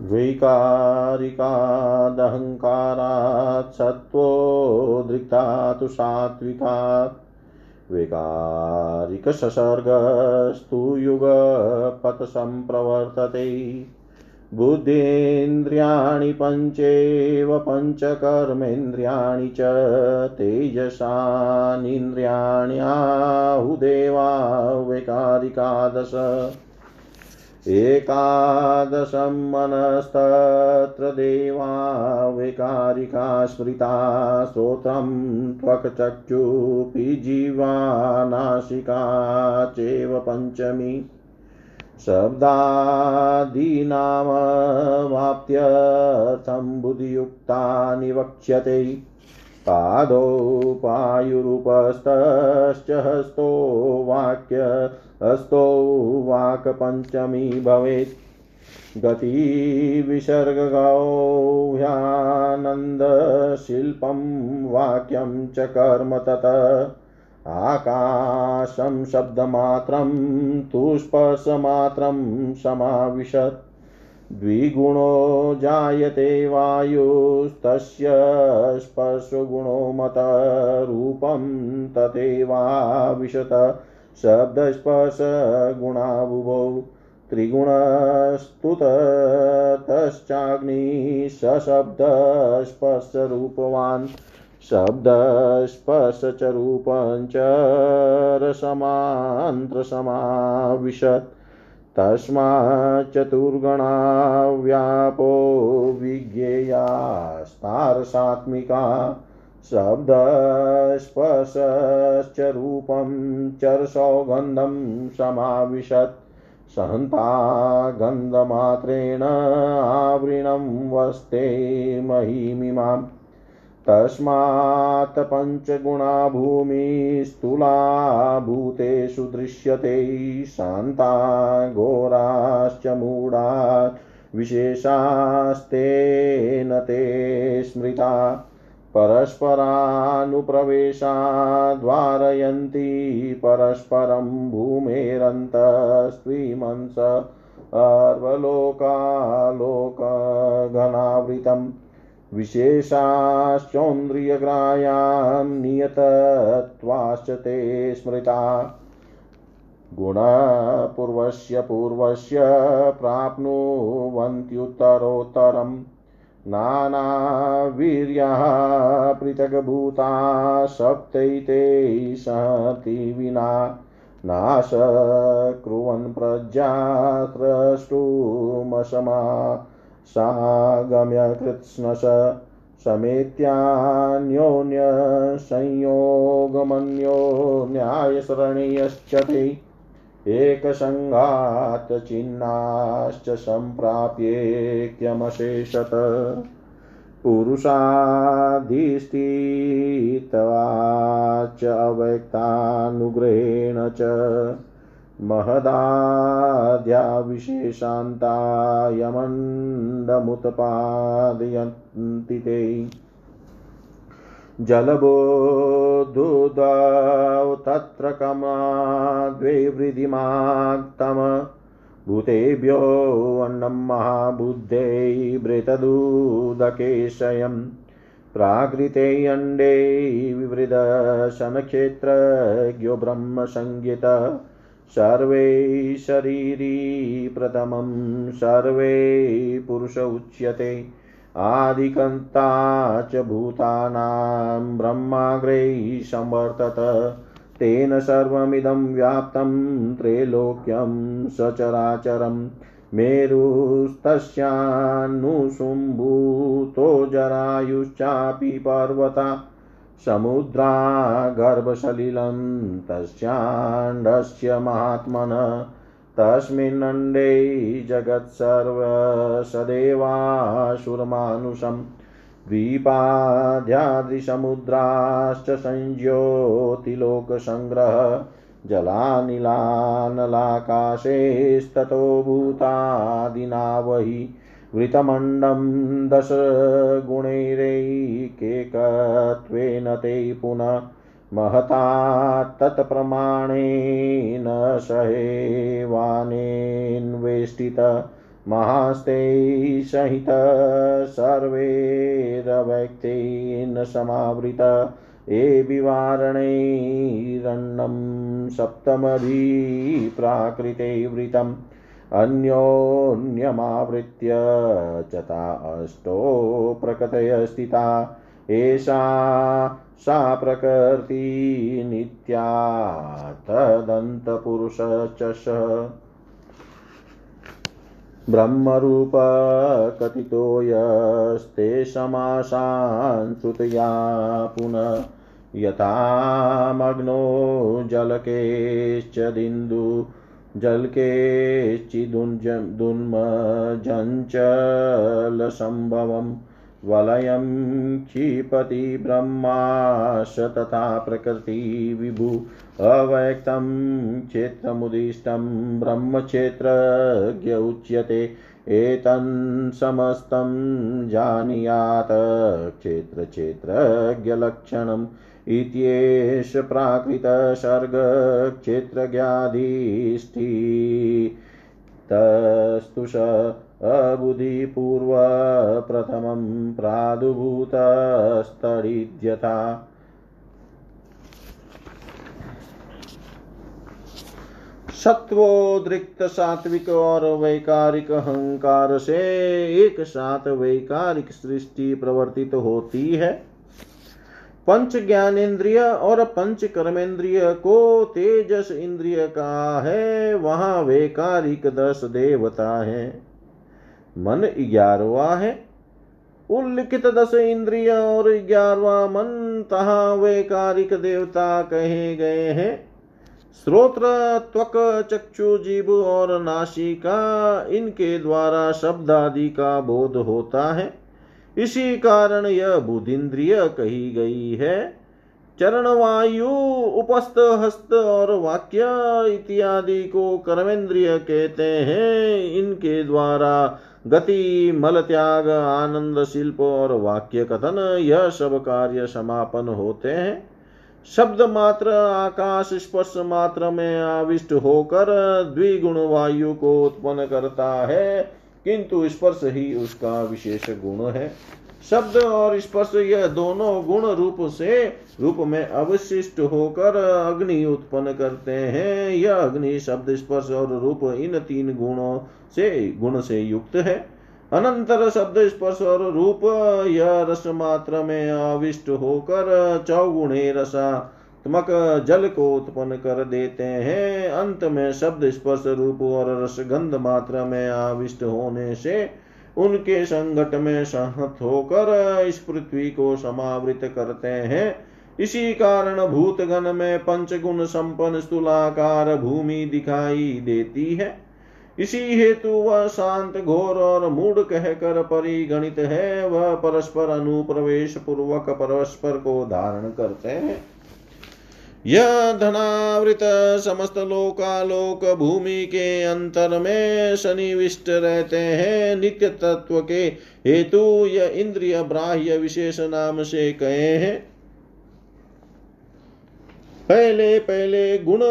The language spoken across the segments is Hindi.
वैकारिकादहङ्कारात् सत्त्वोद्रिक्ता तु सात्विकात्। वैकारिकससर्गस्तु युगपथसम्प्रवर्तते बुद्धीन्द्रियाणि पञ्चेव पञ्चकर्मेन्द्रियाणि च तेजसानीन्द्रियाण्याहुदेवा वैकारिकादश एकादशं मनस्तत्र देवा वैकारिका स्मृता श्रोत्रं त्वक्चक्षुपि जीवा नासिका चैव पञ्चमी। शब्दादीनामवाप्त्यर्थं बुधियुक्तानि वक्ष्यते पादौ पायुरूपस्तश्च हस्तो वाक्य हस्तो वाक्पञ्चमी भवेत्। गतिविसर्गगौह्यानन्दशिल्पं वाक्यं च कर्म तत्। आकाशं शब्दमात्रं तु समाविशत्। द्विगुणो जायते वायुस्तस्य स्पर्शगुणो मतरूपं तथैवाविशत शब्दस्पर्शगुणाबुभौ त्रिगुणस्तु ततश्चाग्निः सशब्दस्पर्शरूपवान् शब्दस्पर्श च रूपं च रसमान्त्रसमाविशत् तस्माच्चतुर्गणा व्यापो विज्ञेयास्तारसात्मिका शब्दस्पर्शश्च रूपं चरसौगन्धं समाविशत्। सहन्ता गन्धमात्रेण आवृणं वस्ते महीमिमाम्। तस्मात् पञ्चगुणा भूमिस्थूला भूतेषु दृश्यते शान्ता घोराश्च मूढा विशेषास्तेन ते स्मृता। परस्परानुप्रवेशाद्वारयन्ति परस्परं भूमेरन्तस्त्रीमंस अर्वलोकालोकघनावृतम् विशेषाश्चौन्द्रियग्रायां नियतत्वाश्च ते स्मृता। गुणपूर्वस्य पूर्वस्य प्राप्नुवन्त्युत्तरोत्तरम् नानावीर्याः पृथग्भूता सप्तैते सहति विना नाश कुर्वन् प्रज्ञा स्रष्टुमसमा सागम्य कृत्स्नश समेत्यान्योन्यसंयोगमन्यो न्यायसरणीयश्च ते एकसङ्घात् चिह्नाश्च सम्प्राप्येक्यमशेषत। पुरुषाधिष्ठितवाच अव्यक्तानुग्रहेण च महदाद्या विशेषान्ता यमण्डमुत्पादयन्ति ते। जलबोधुदौ तत्र कमा द्वे वृद्धिमात्तम भूतेभ्योऽन्नं महाबुद्धे भृतदूदकेशयम् प्राकृते अण्डे विवृदशनक्षेत्रज्ञो ब्रह्मसंज्ञित सर्वे शरीरी प्रथमं सर्वे पुरुष उच्यते आदिकन्ता च भूतानां ब्रह्माग्रैः संवर्तत। तेन सर्वमिदं व्याप्तं त्रैलोक्यं सचराचरं। मेरुस्तस्यान्नुसुम्भूतो जरायुश्चापि पर्वता। समुद्रा गर्भसलिलं तस्याण्डस्य महात्मन। तस्मिन्नण्डे जगत्सर्वसदेवासुरमानुषं द्वीपाद्याद्रिसमुद्राश्च संज्योतिलोकसङ्ग्रह जलानिलानलाकाशेस्ततो भूतादिनावहि वृतमण्डं दशगुणैरेकेकत्वेन ते पुनः महता तत्प्रमाणेन सहेवानेन्वेष्टित महास्ते सहित सर्वैरवैक्तेन समावृत। एभिवारणैरन्नं सप्तमभिप्राकृते वृतम्। अन्योन्यमावृत्य च ता अष्टो प्रकृतय स्थिता एषा सा प्रकृती नित्या तदन्तपुरुषश्च ब्रह्मरूपकथितो यस्ते समासां सुतया पुन यथामग्नो जलकेश्चदिन्दुजलकेश्चिदु दुन्मजञ्चलसम्भवम्। वलयं क्षिपति ब्रह्माश तथा प्रकृति विभु अव्यक्तं क्षेत्रमुदिष्टं ब्रह्मक्षेत्रज्ञ उच्यते। एतन्समस्तं जानीयात् क्षेत्रक्षेत्रज्ञलक्षणम् इत्येष प्राकृतसर्गक्षेत्रज्ञाधिष्ठितस्तुष अबुधिपूर्वप्रथमं प्रादुभूतस्तडिद्यथा सत्वोद्रिक्त सात्विक और वैकारिक अहंकार से एक साथ वैकारिक सृष्टि प्रवर्तित होती है। पंच ज्ञानेन्द्रिय और पंच कर्मेंद्रिय को तेजस इंद्रिय का है, वहाँ वैकारिक दस देवता है। मन ग्यारहवा है। उल्लिखित दस इंद्रिय और ग्यारहवा मन, तहा वैकारिक देवता कहे गए हैं। श्रोत्र त्वक, चक्षु, जीव और नाशिका इनके द्वारा शब्द आदि का बोध होता है। इसी कारण यह बुद्धिन्द्रिय कही गई है। चरण वायु उपस्थ हस्त और वाक्य इत्यादि को कर्मेंद्रिय कहते हैं। इनके द्वारा गति, मल त्याग, आनंद, शिल्प और वाक्य कथन, यह सब कार्य समापन होते हैं। शब्द मात्र, आकाश स्पर्श मात्र में आविष्ट होकर द्विगुण वायु को उत्पन्न करता है, किंतु स्पर्श ही उसका विशेष गुण है। शब्द और स्पर्श, यह दोनों गुण रूप से रूप में अवशिष्ट होकर अग्नि उत्पन्न करते हैं। यह अग्नि शब्द, स्पर्श और रूप, इन तीन गुणों से, गुण से युक्त है। अनंतर शब्द, स्पर्श और रूप, यह रस मात्र में आविष्ट होकर चौगुणे रसात्मक जल को उत्पन्न कर देते हैं। अंत में शब्द, स्पर्श, रूप और रस गंध मात्र में आविष्ट होने से उनके संगठ में सहत होकर इस पृथ्वी को समावृत करते हैं। इसी कारण भूतगण में पंचगुण संपन्न स्थूलाकार भूमि दिखाई देती है। इसी हेतु वह शांत घोर और मूड कहकर परिगणित है। वह परस्पर अनुप्रवेश पूर्वक परस्पर को धारण करते हैं। यह धनावृत समस्त लोकालोक भूमि के अंतर में शनिविष्ट रहते हैं। नित्य तत्व के हेतु यह इंद्रिय ब्राह्य विशेष नाम से कहे हैं। पहले पहले गुण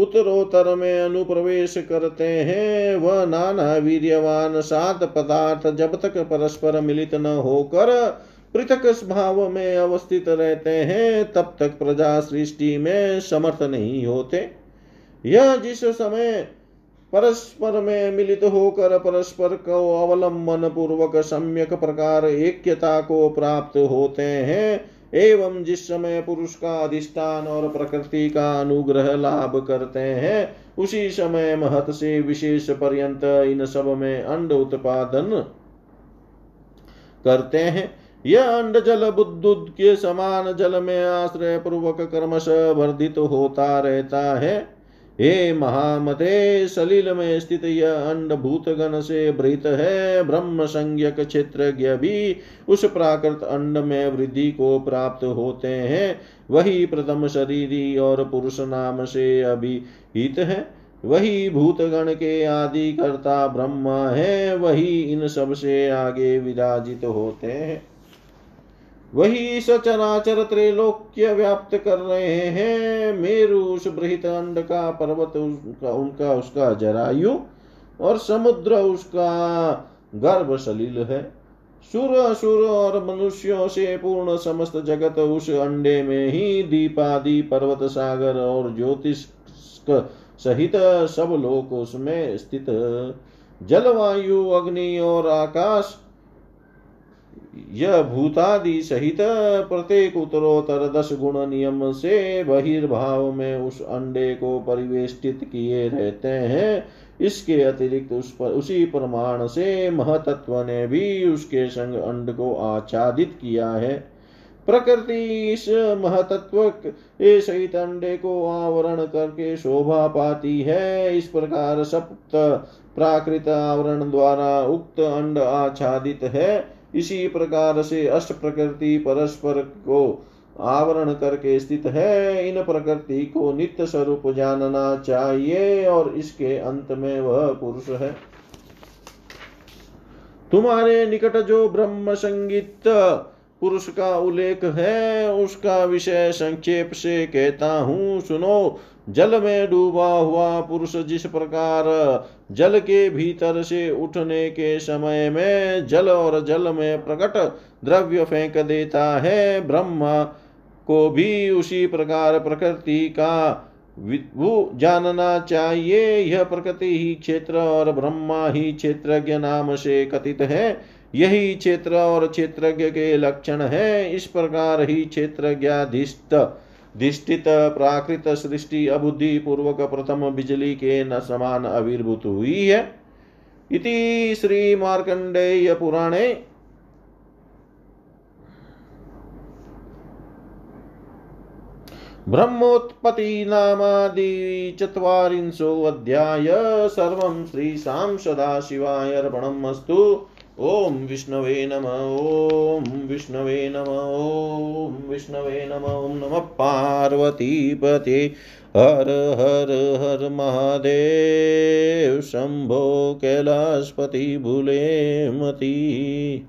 उत्तरोत्तर में अनुप्रवेश करते हैं। वह नाना वीर्यवान सात पदार्थ जब तक परस्पर मिलित न होकर पृथक भाव में अवस्थित रहते हैं, तब तक प्रजा सृष्टि में समर्थ नहीं होते। यह जिस समय परस्पर में मिलित होकर परस्पर को अवलंबन पूर्वक सम्यक प्रकार ऐक्यता को प्राप्त होते हैं, एवं जिस समय पुरुष का अधिष्ठान और प्रकृति का अनुग्रह लाभ करते हैं, उसी समय महत से विशेष पर्यंत इन सब में अंड उत्पादन करते हैं। यह अंड जल बुद्धुद के समान जल में आश्रय पूर्वक कर्मश वर्धित होता रहता है। हे महामते, सलील में स्थित यह अंड भूतगण से भृत है। ब्रह्म संज्ञक क्षेत्र भी उस प्राकृत अंड में वृद्धि को प्राप्त होते हैं। वही प्रथम शरीरी और पुरुष नाम से अभिहित है। वही भूतगण के आदि कर्ता ब्रह्म है। वही इन सबसे आगे विराजित होते हैं। वही सचराचर त्रैलोक्य व्याप्त कर रहे हैं। मेरु उस बृहित अंड का पर्वत उनका उनका, उसका जरायु और समुद्र उसका गर्भ सलील है। सुर असुर और मनुष्यों से पूर्ण समस्त जगत उस अंडे में ही दीपादि पर्वत सागर और ज्योतिष सहित सब लोग उसमें स्थित। जलवायु, अग्नि और आकाश यह भूतादि सहित प्रत्येक उत्तरोत्तर दस गुण नियम से बहिर्भाव में उस अंडे को परिवेष्टित किए रहते हैं। इसके अतिरिक्त उस पर, उसी प्रमाण से महतत्व ने भी उसके संग अंड को आच्छादित किया है। प्रकृति इस महतत्व के सहित अंडे को आवरण करके शोभा पाती है। इस प्रकार सप्त प्राकृत आवरण द्वारा उक्त अंड आच्छादित है। इसी प्रकार से अष्ट प्रकृति परस्पर को आवरण करके स्थित है। इन प्रकृति को नित्य स्वरूप जानना चाहिए और इसके अंत में वह पुरुष है। तुम्हारे निकट जो ब्रह्म संगीत पुरुष का उल्लेख है, उसका विषय संक्षेप से कहता हूँ। सुनो, जल में डूबा हुआ पुरुष जिस प्रकार जल के भीतर से उठने के समय में जल और जल में प्रकट द्रव्य फेंक देता है, ब्रह्मा को भी उसी प्रकार प्रकृति का विभु जानना चाहिए। यह प्रकृति ही क्षेत्र और ब्रह्मा ही क्षेत्रज्ञ नाम से कथित है। यही क्षेत्र और क्षेत्रज्ञ के लक्षण है। इस प्रकार ही क्षेत्रज्ञाधिष्ठ, धिष्ठित, प्राकृत सृष्टि, अबुद्धि पूर्वक प्रथम बिजली के न समान आविर्भूत हुई है। इति श्री मार्कंडेय पुराणे। ब्रह्मोत्पत्ति नामादि चत्वारिंशो अध्याय। सर्वं श्रीशां सदाशिवाय अर्पणमस्तु। ॐ विष्णवे नम ॐ विष्णवे नम ॐ विष्णवे नम ॐ नमः पार्वतीपते। हर हर हर महादेव शम्भो कैलाशपति भुले मती।